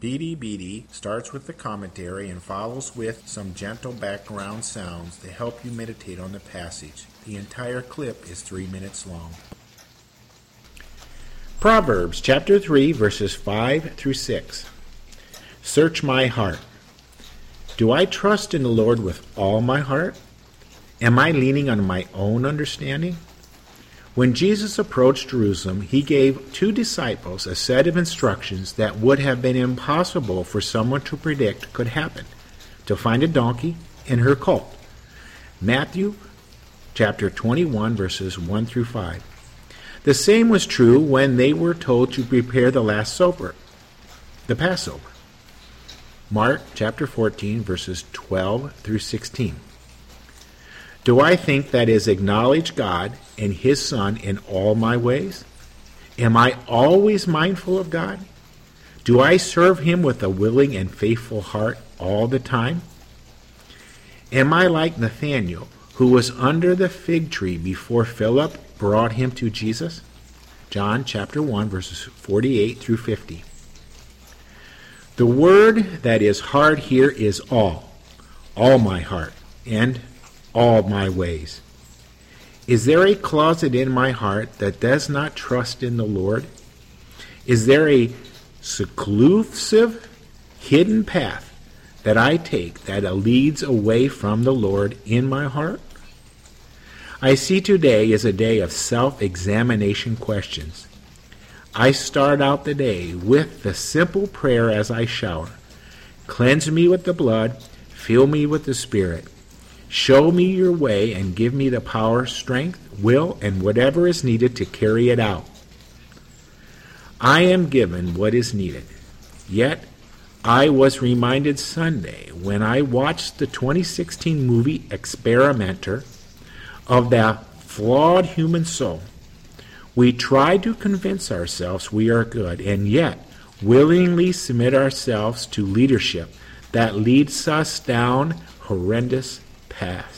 BDBD starts with the commentary and follows with some gentle background sounds to help you meditate on the passage. The entire clip is three minutes long. Proverbs chapter 3, verses 5 through 6. Search my heart. Do I trust in the Lord with all my heart? Am I leaning on my own understanding? When Jesus approached Jerusalem, he gave two disciples a set of instructions that would have been impossible for someone to predict could happen to find a donkey and her colt. Matthew chapter 21, verses 1 through 5. The same was true when they were told to prepare the Last Supper, the Passover. Mark chapter 14, verses 12 through 16. Do I think that is acknowledge God and His Son in all my ways? Am I always mindful of God? Do I serve Him with a willing and faithful heart all the time? Am I like Nathanael, who was under the fig tree before Philip brought him to Jesus? John chapter 1, verses 48 through 50. The word that is hard here is all, all my heart, and all my ways. Is there a closet in my heart that does not trust in the Lord? Is there a seclusive, hidden path that I take that leads away from the Lord in my heart? I see today is a day of self examination questions. I start out the day with the simple prayer as I shower Cleanse me with the blood, fill me with the Spirit. Show me your way and give me the power, strength, will, and whatever is needed to carry it out. I am given what is needed. Yet, I was reminded Sunday when I watched the 2016 movie Experimenter of the flawed human soul. We try to convince ourselves we are good, and yet willingly submit ourselves to leadership that leads us down horrendous paths.